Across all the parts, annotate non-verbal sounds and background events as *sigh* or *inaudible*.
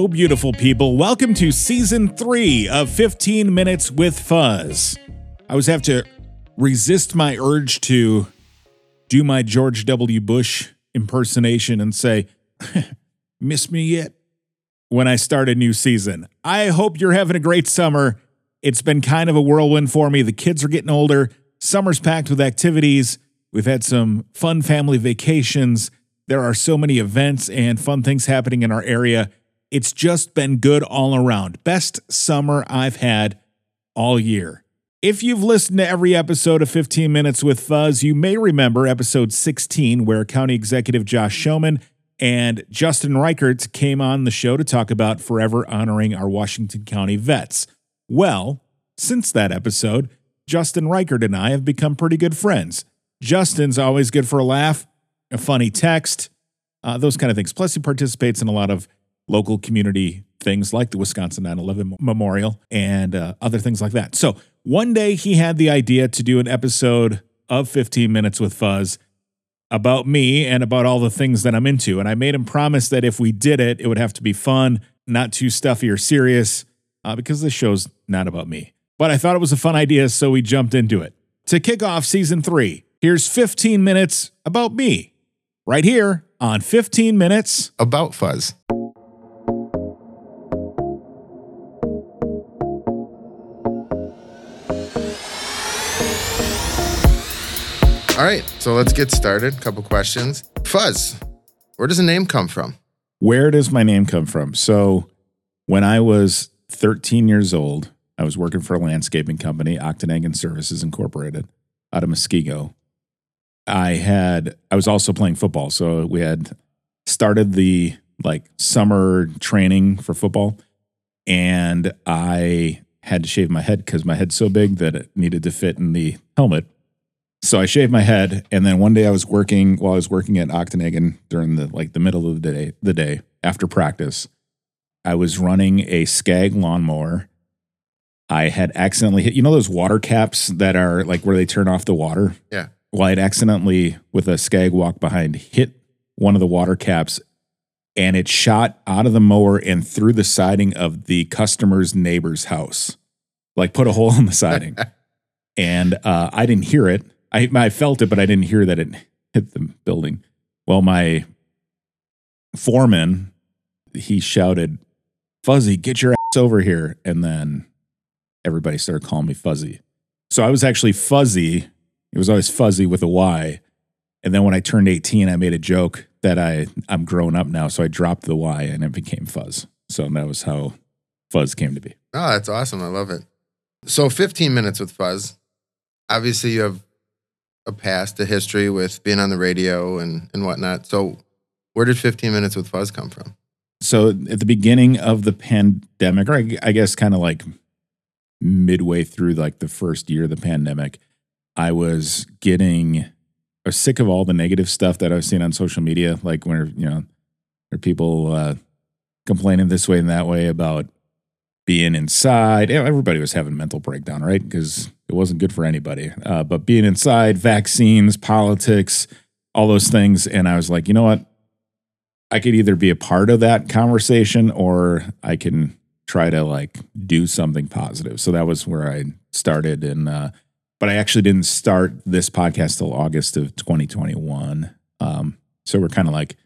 Hello, beautiful people. Welcome to season three of 15 Minutes with Fuzz. I always have to resist my urge to do my George W. Bush impersonation and say, *laughs* Miss me yet? When I start a new season. I hope you're having a great summer. It's been kind of a whirlwind for me. The kids are getting older, summer's packed with activities. We've had some fun family vacations. There are so many events and fun things happening in our area. It's just been good all around. Best summer I've had all year. If you've listened to every episode of 15 Minutes with Fuzz, you may remember episode 16, where County Executive Josh Schoemann and Justin Reichert came on the show to talk about forever honoring our Washington County vets. Well, since that episode, Justin Reichert and I have become pretty good friends. Justin's always good for a laugh, a funny text, uh, those kind of things. Plus, he participates in a lot of local community things like the Wisconsin 9 11 Memorial and uh, other things like that. So, one day he had the idea to do an episode of 15 Minutes with Fuzz about me and about all the things that I'm into. And I made him promise that if we did it, it would have to be fun, not too stuffy or serious, uh, because this show's not about me. But I thought it was a fun idea, so we jumped into it. To kick off season three, here's 15 minutes about me, right here on 15 Minutes About Fuzz. All right, so let's get started. Couple questions. Fuzz, where does the name come from? Where does my name come from? So, when I was 13 years old, I was working for a landscaping company, Octagon Services Incorporated, out of Muskego. I had, I was also playing football. So, we had started the like summer training for football, and I had to shave my head because my head's so big that it needed to fit in the helmet. So I shaved my head, and then one day I was working while I was working at Octagon during the like the middle of the day, the day after practice. I was running a Scag lawnmower. I had accidentally hit, you know, those water caps that are like where they turn off the water. Yeah. Well, I'd accidentally, with a Scag walk behind, hit one of the water caps, and it shot out of the mower and through the siding of the customer's neighbor's house, like put a hole in the siding. *laughs* and uh, I didn't hear it. I I felt it, but I didn't hear that it hit the building. Well, my foreman he shouted, "Fuzzy, get your ass over here!" And then everybody started calling me Fuzzy. So I was actually Fuzzy. It was always Fuzzy with a Y. And then when I turned 18, I made a joke that I I'm grown up now, so I dropped the Y and it became Fuzz. So that was how Fuzz came to be. Oh, that's awesome. I love it. So 15 minutes with Fuzz. Obviously, you have a past, a history with being on the radio and, and whatnot. So, where did 15 minutes with Fuzz come from? So at the beginning of the pandemic, or I, I guess kind of like midway through like the first year of the pandemic, I was getting I was sick of all the negative stuff that I was seeing on social media, like when you know there are people uh, complaining this way and that way about being inside. Everybody was having mental breakdown, right? Because it wasn't good for anybody. Uh, but being inside, vaccines, politics, all those things, and I was like, you know what? I could either be a part of that conversation or I can try to like do something positive. So that was where I started. And, uh, but I actually didn't start this podcast till August of 2021. Um, so we're kind of like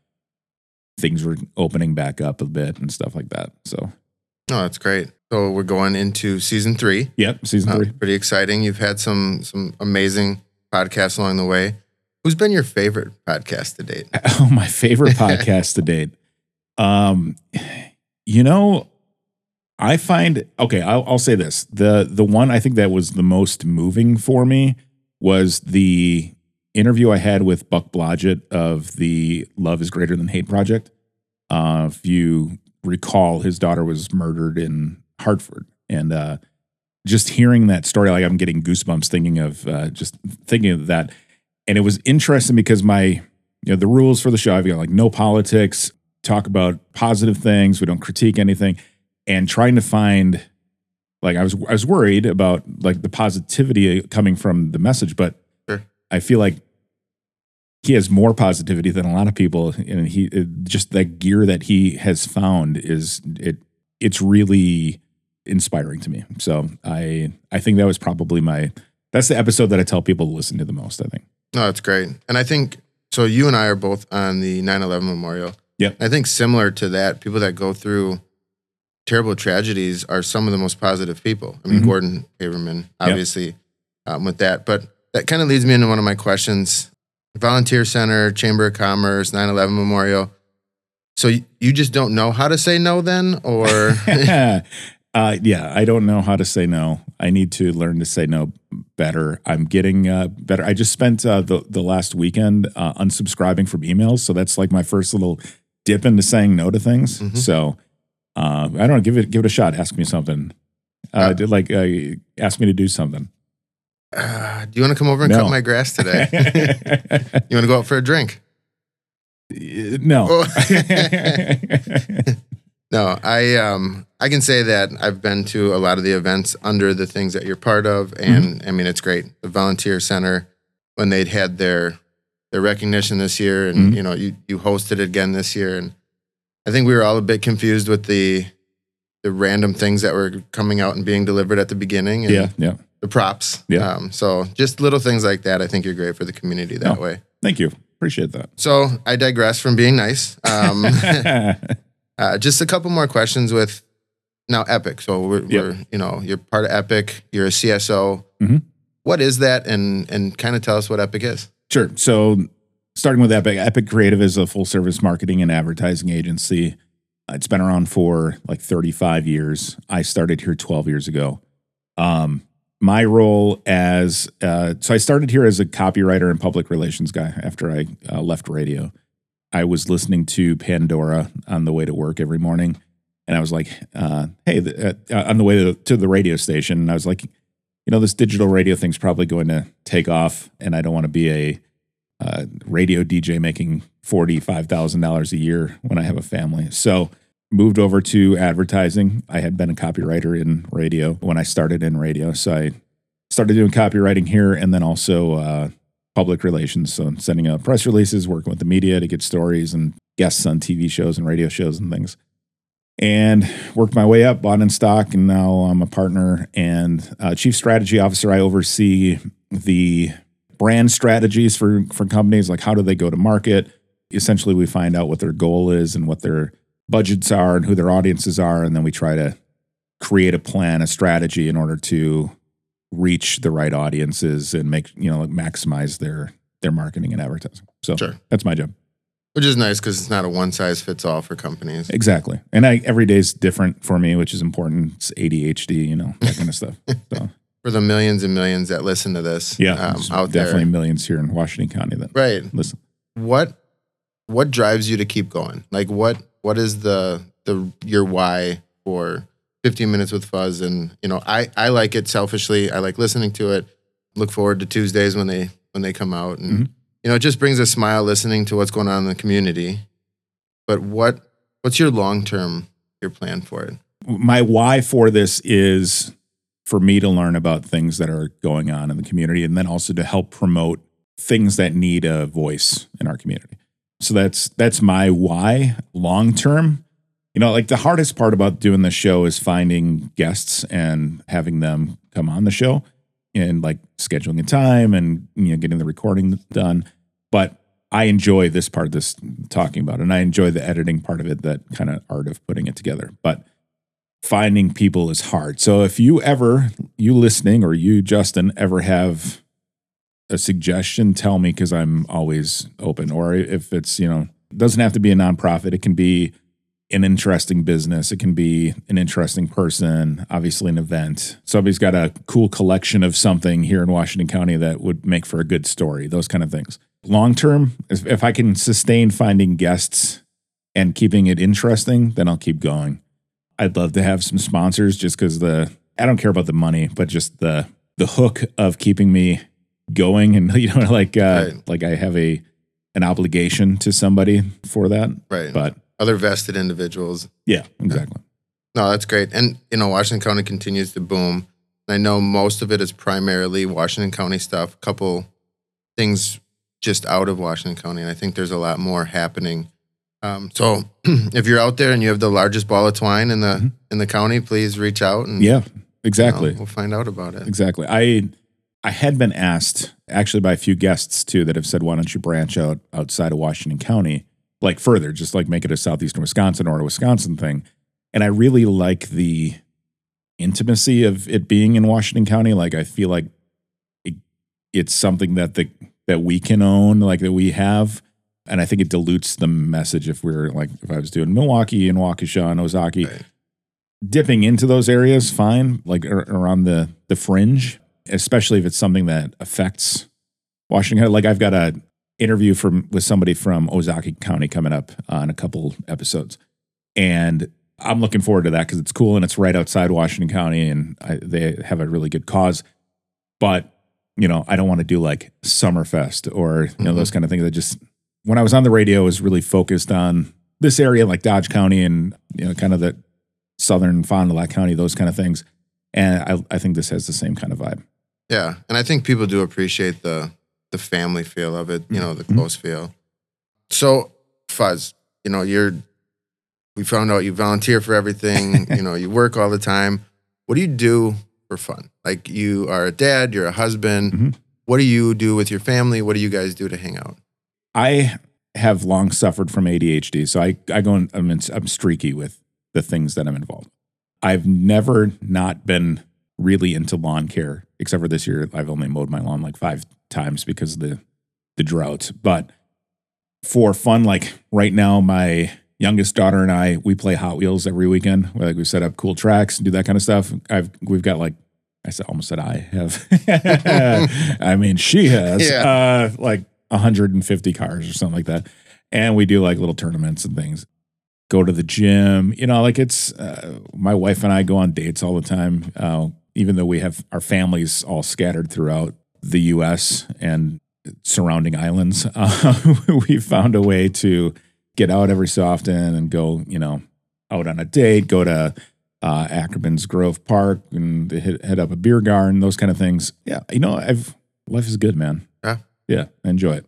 things were opening back up a bit and stuff like that. So, oh, that's great. So we're going into season three. Yep, season Uh, three. pretty exciting. You've had some some amazing podcasts along the way. Who's been your favorite podcast to date? *laughs* Oh, my favorite podcast to date. Um, you know, I find okay. I'll, I'll say this: the the one I think that was the most moving for me was the interview I had with Buck Blodgett of the Love Is Greater Than Hate project. Uh, if you recall, his daughter was murdered in Hartford, and uh, just hearing that story, like I'm getting goosebumps thinking of uh, just thinking of that. And it was interesting because my, you know, the rules for the show, I've got like no politics, talk about positive things, we don't critique anything, and trying to find, like I was, I was worried about like the positivity coming from the message, but Sure. I feel like he has more positivity than a lot of people, and he it, just that gear that he has found is it. It's really inspiring to me. So I I think that was probably my that's the episode that I tell people to listen to the most. I think. No, that's great. And I think so. You and I are both on the 9 11 memorial. Yeah, I think similar to that, people that go through terrible tragedies are some of the most positive people. I mean, Mhm. Gordon Haberman, obviously, um, with that. But that kind of leads me into one of my questions Volunteer Center, Chamber of Commerce, 9 11 Memorial. So you just don't know how to say no then? Or, *laughs* *laughs* uh, yeah, I don't know how to say no. I need to learn to say no better. I'm getting uh, better. I just spent uh, the the last weekend uh, unsubscribing from emails, so that's like my first little dip into saying no to things. Mhm. So uh, I don't know. Give it give it a shot. Ask me something. Uh, did like uh, ask me to do something. uh, do you want to come over and No. cut my grass today? *laughs* *laughs* you want to go out for a drink? no. Oh. *laughs* No, I um I can say that I've been to a lot of the events under the things that you're part of, and I mean it's great. The volunteer center when they'd had their their recognition this year, and Mhm. you know you you hosted it again this year, and I think we were all a bit confused with the the random things that were coming out and being delivered at the beginning, and yeah, yeah. the props. Yeah. Um, so just little things like that. I think you're great for the community that No. way. Thank you. Appreciate that. So I digress from being nice. Um, *laughs* *laughs* Uh, just a couple more questions with now Epic. So we're, Yep. we're you know you're part of Epic. You're a CSO. Mhm. What is that? And and kind of tell us what Epic is. Sure. So, starting with Epic, Epic Creative is a full service marketing and advertising agency. Uh, It's been around for like 35 years. I started here 12 years ago. Um, my role as uh, so I started here as a copywriter and public relations guy after I uh, left radio. I was listening to Pandora on the way to work every morning, and I was like, uh, "Hey," the, uh, on the way to, to the radio station, and I was like, you know, this digital radio thing's probably going to take off, and I don't want to be a uh, radio DJ making forty five thousand dollars a year when I have a family. So moved over to advertising. I had been a copywriter in radio when I started in radio, so I started doing copywriting here, and then also uh, public relations. So sending out press releases, working with the media to get stories and guests on TV shows and radio shows and things and worked my way up, bought in stock, and now I'm a partner and uh, chief strategy officer. I oversee the brand strategies for for companies, like how do they go to market. Essentially, we find out what their goal is and what their budgets are and who their audiences are, and then we try to create a plan, a strategy in order to reach the right audiences and make you know like maximize their their marketing and advertising. So Sure. that's my job. Which is nice because it's not a one size fits all for companies. Exactly. And I every day's different for me, which is important. It's ADHD, you know, that kind of stuff. *laughs* So For the millions and millions that listen to this, yeah, um, out definitely there, millions here in Washington County that right? listen. What what drives you to keep going? Like what what is the the your why for 15 minutes with Fuzz? And you know, I I like it selfishly. I like listening to it. Look forward to Tuesdays when they when they come out, and Mhm. you know, it just brings a smile listening to what's going on in the community. But what what's your long term your plan for it? My why for this is for me to learn about things that are going on in the community and then also to help promote things that need a voice in our community. So that's that's my why long term. You know, like the hardest part about doing the show is finding guests and having them come on the show and like scheduling a time and you know getting the recording done. But I enjoy this part, of this talking about, it, and I enjoy the editing part of it, that kind of art of putting it together. But finding people is hard. So if you ever, you listening or you, Justin, ever have a suggestion, tell me because I'm always open. Or if it's, you know, doesn't have to be a nonprofit, it can be an interesting business, it can be an interesting person, obviously an event. Somebody's got a cool collection of something here in Washington County that would make for a good story, those kind of things. Long term, if if I can sustain finding guests and keeping it interesting, then I'll keep going. I'd love to have some sponsors just because the I don't care about the money, but just the the hook of keeping me going and *laughs* you know like uh Right. like I have a an obligation to somebody for that. Right. But Other vested individuals. yeah, exactly. No, that's great. And you know, Washington County continues to boom. I know most of it is primarily Washington County stuff. A couple things just out of Washington County, and I think there's a lot more happening. Um, so *clears throat* if you're out there and you have the largest ball of twine in the in the county, please reach out and Yeah, you know, exactly. we'll find out about it. Exactly. I I had been asked actually by a few guests too that have said, why don't you branch out outside of Washington County, like further, just like make it a southeastern Wisconsin or a Wisconsin thing. And I really like the intimacy of it being in Washington County. Like I feel like it, it's something that the that we can own, like that we have. And I think it dilutes the message if we're like if I was doing Milwaukee and Waukesha and Ozaukee, Right. dipping into those areas, fine, like ar- around the the fringe, especially if it's something that affects Washington. Like I've got a interview from with somebody from Ozaukee County coming up on a couple episodes, and I'm looking forward to that because it's cool and it's right outside Washington County, and I, they have a really good cause. But you know, I don't want to do like Summerfest or you know Mhm. those kind of things. I just when I was on the radio, I was really focused on this area, like Dodge County, and you know, kind of the southern Fond du Lac County, those kind of things. And I, I think this has the same kind of vibe. Yeah, and I think people do appreciate the the family feel of it, you know, the close feel. So, Fuzz, you know, you're we found out you volunteer for everything, *laughs* you know, you work all the time. What do you do for fun? Like you are a dad, you're a husband. Mhm. What do you do with your family? What do you guys do to hang out? I have long suffered from ADHD, so I I go and I'm in, I'm streaky with the things that I'm involved. I've never not been really into lawn care, except for this year. I've only mowed my lawn like five times because of the the drought. But for fun, like right now, my youngest daughter and I we play Hot Wheels every weekend. Like we set up cool tracks and do that kind of stuff. I've we've got like I said almost said I have. *laughs* I mean she has uh, like 150 cars or something like that, and we do like little tournaments and things. Go to the gym, you know, like it's uh, my wife and I go on dates all the time. Uh, even though we have our families all scattered throughout the U.S. and surrounding islands, *laughs* uh, we found a way to get out every so often and go, you know, out on a date, go to uh, Ackerman's Grove Park and hit, head up a beer garden, those kind of things. Yeah, you know, I've life is good, man. Yeah. yeah, enjoy it.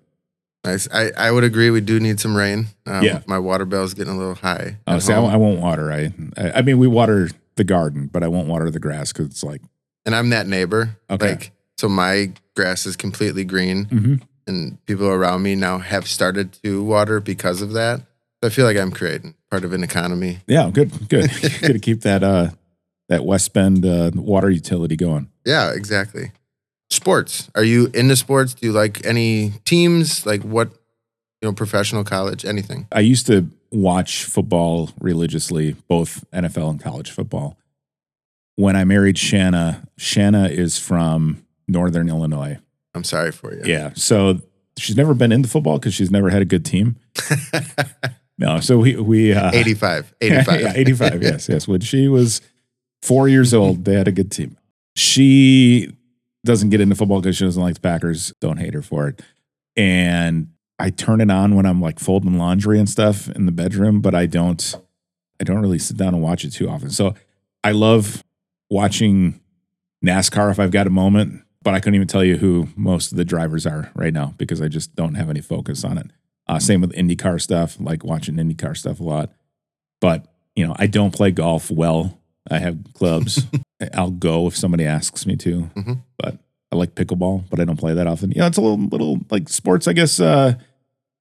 Nice. I, I would agree. We do need some rain. Um, Yeah. My water bill is getting a little high. Oh, see, I. I won't water. I, I, I mean, we water the garden, but I won't water the grass because it's like, and I'm that neighbor. Okay. Like, so my grass is completely green. mhm. and people around me now have started to water because of that. So I feel like I'm creating part of an economy. yeah, good, good. *laughs* Got to keep that uh that West Bend uh, water utility going. Yeah, exactly. Sports. Are you into sports? Do you like any teams? Like what, you know, professional, college, anything? I used to watch football religiously, both NFL and college football. When I married Shanna, Shanna is from Northern Illinois. I'm sorry for you. Yeah. So she's never been into football because she's never had a good team. *laughs* No. So we, we, uh, *laughs* 85. 85. yeah, *laughs* 85. Yes. Yes. When she was four years old, they had a good team. She doesn't get into football because she doesn't like the Packers. Don't hate her for it. And I turn it on when I'm like folding laundry and stuff in the bedroom, but I don't, I don't really sit down and watch it too often. So I love watching NASCAR if I've got a moment, but I couldn't even tell you who most of the drivers are right now because I just don't have any focus on it. Uh, same with IndyCar stuff, like watching IndyCar stuff a lot. But, you know, I don't play golf well. I have clubs. *laughs* I'll go if somebody asks me to, Mhm. but I like pickleball, but I don't play that often. You know, it's a little, little like sports, I guess. Uh,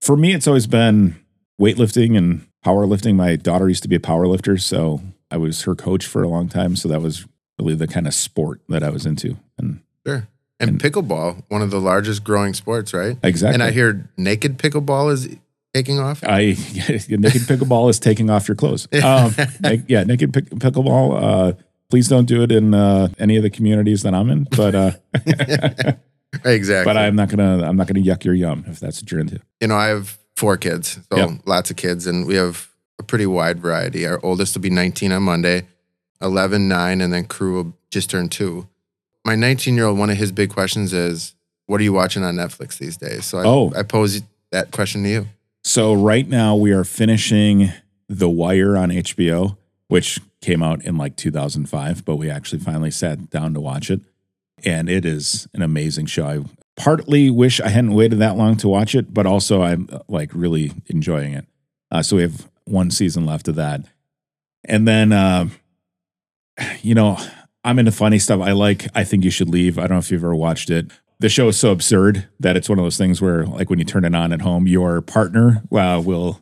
for me, it's always been weightlifting and powerlifting. My daughter used to be a power lifter, so I was her coach for a long time. So that was really the kind of sport that I was into. And Sure. And, And- pickleball, one of the largest growing sports, right? exactly. And I hear naked pickleball is taking off. I *laughs* naked pickleball is taking off your clothes. Um, *laughs* yeah, naked pick, pickleball. Uh, please don't do it in uh, any of the communities that I'm in. But uh, *laughs* exactly. but I'm not gonna I'm not gonna yuck your yum if that's what you're into. you know, I have four kids, so Yep. lots of kids, and we have a pretty wide variety. Our oldest will be 19 on Monday, 11, 9, and then crew will just turn two. My 19 year old, one of his big questions is, What are you watching on Netflix these days? So I, Oh. I pose that question to you. So right now we are finishing The Wire on HBO, which came out in like 2005, but we actually finally sat down to watch it, and it is an amazing show. I partly wish I hadn't waited that long to watch it, but also I'm uh, like really enjoying it. Uh, so we have one season left of that. And then, uh, you know, I'm into funny stuff. I like I Think You Should Leave. I don't know if you've ever watched it. The show is so absurd that it's one of those things where, like, when you turn it on at home, your partner uh, will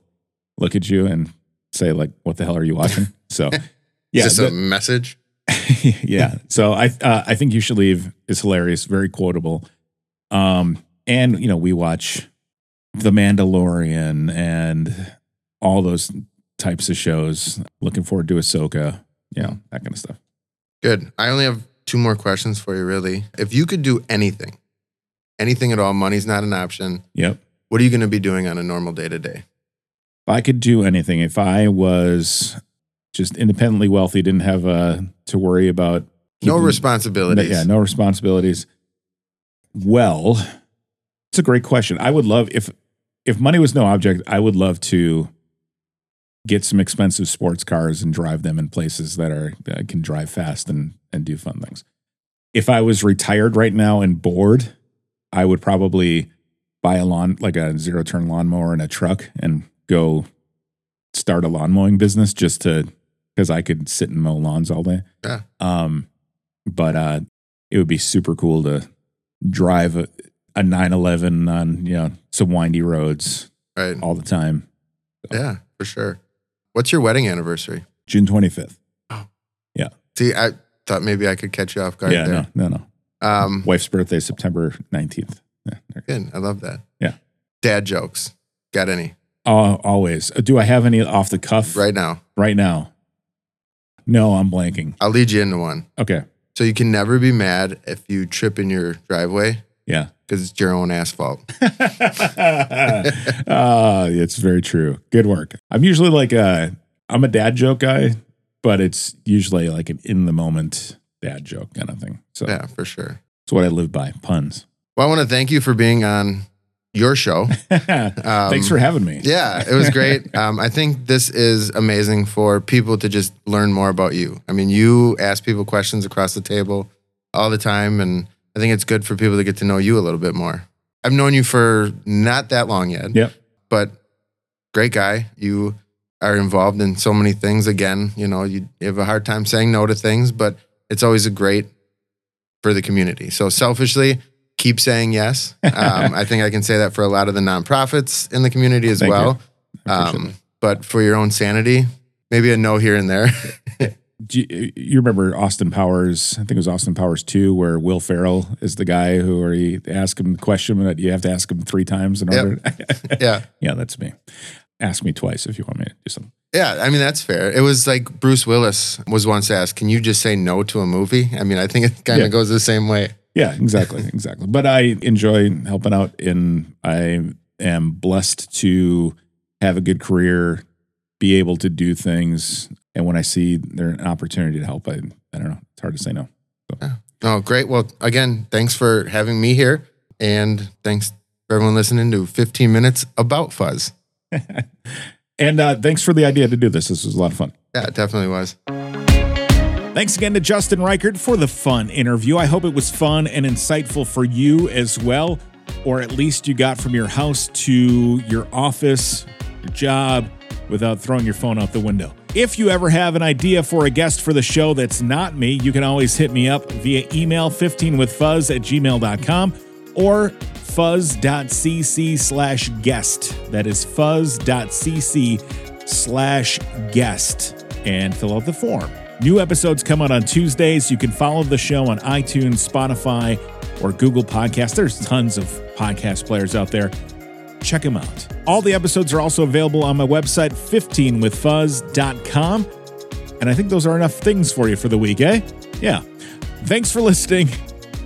look at you and say, like, what the hell are you watching? So, *laughs* yeah. Is this a message? *laughs* yeah. So I uh, I think you should leave is hilarious, very quotable. Um, and you know we watch The Mandalorian and all those types of shows. Looking forward to Ahsoka. You know that kind of stuff. Good. I only have two more questions for you, really. If you could do anything, anything at all, money's not an option. Yep. What are you going to be doing on a normal day to day? If I could do anything, if I was just independently wealthy, didn't have uh, to worry about No keeping- responsibilities. Yeah, no responsibilities. Well, it's a great question. I would love if if money was no object, I would love to get some expensive sports cars and drive them in places that are that can drive fast and and do fun things. If I was retired right now and bored, I would probably buy a lawn like a zero turn lawnmower and a truck and go start a lawn mowing business just to because I could sit and mow lawns all day. Yeah. Um, but uh, it would be super cool to drive a, a 911 on you know some windy roads Right. all the time. Yeah, for sure. What's your wedding anniversary? June 25th. Oh, yeah. See, I thought maybe I could catch you off guard yeah, there. no, no, no. Um, Wife's birthday, September 19th. Yeah, good. I love that. Yeah. Dad jokes. Got any Al- always. Uh, Do I have any off the cuff right now? right now? No, I'm blanking. I'll lead you into one. Okay. So you can never be mad if you trip in your driveway Yeah. because it's your own asphalt. uh, *laughs* it's very true. Good work. I'm usually like a, I'm a dad joke guy, but it's usually like an in the moment dad joke kind of thing. So Yeah, for sure. it's what I live by puns. Well, I want to thank you for being on your show. *laughs* Thanks for having me. Um, Yeah, it was great. *laughs* Um, I think this is amazing for people to just learn more about you. I mean, you ask people questions across the table all the time, and I think it's good for people to get to know you a little bit more. I've known you for not that long yet, Yep. but great guy. You are involved in so many things. Again, you know, you have a hard time saying no to things, but it's always a great for the community. So selfishly, keep saying yes. Um, I think I can say that for a lot of the nonprofits in the community as Thank well. Um, but for your own sanity, maybe a no here and there. *laughs* Do you, you remember Austin Powers? I think it was Austin Powers 2, where Will Ferrell is the guy who, where you ask him the question, but you have to ask him three times in Yep. order. *laughs* yeah. yeah, that's me. Ask me twice if you want me to do something. Yeah, I mean that's fair. It was like Bruce Willis was once asked, "Can you just say no to a movie?" I mean, I think it kind of Yeah. goes the same way. Yeah, exactly, *laughs* exactly. But I enjoy helping out, and I am blessed to have a good career, be able to do things, and when I see there's an opportunity to help, I I don't know. It's hard to say no. Oh, great. Well, again, thanks for having me here, and thanks for everyone listening to 15 minutes about fuzz. *laughs* And uh, thanks for the idea to do this. This was a lot of fun. Yeah, it definitely was. Thanks again to Justin Reichert for the fun interview. I hope it was fun and insightful for you as well, or at least you got from your house to your office, your job, without throwing your phone out the window. If you ever have an idea for a guest for the show that's not me, you can always hit me up via email 15withfuzz at gmail.com or fuzz.cc slash guest. That is fuzz.cc slash guest and fill out the form. New episodes come out on Tuesdays. You can follow the show on iTunes, Spotify, or Google Podcasts. There's tons of podcast players out there. Check them out. All the episodes are also available on my website, 15withfuzz.com. And I think those are enough things for you for the week, eh? Yeah. Thanks for listening.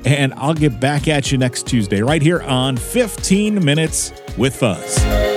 And I'll get back at you next Tuesday right here on 15 Minutes with Fuzz.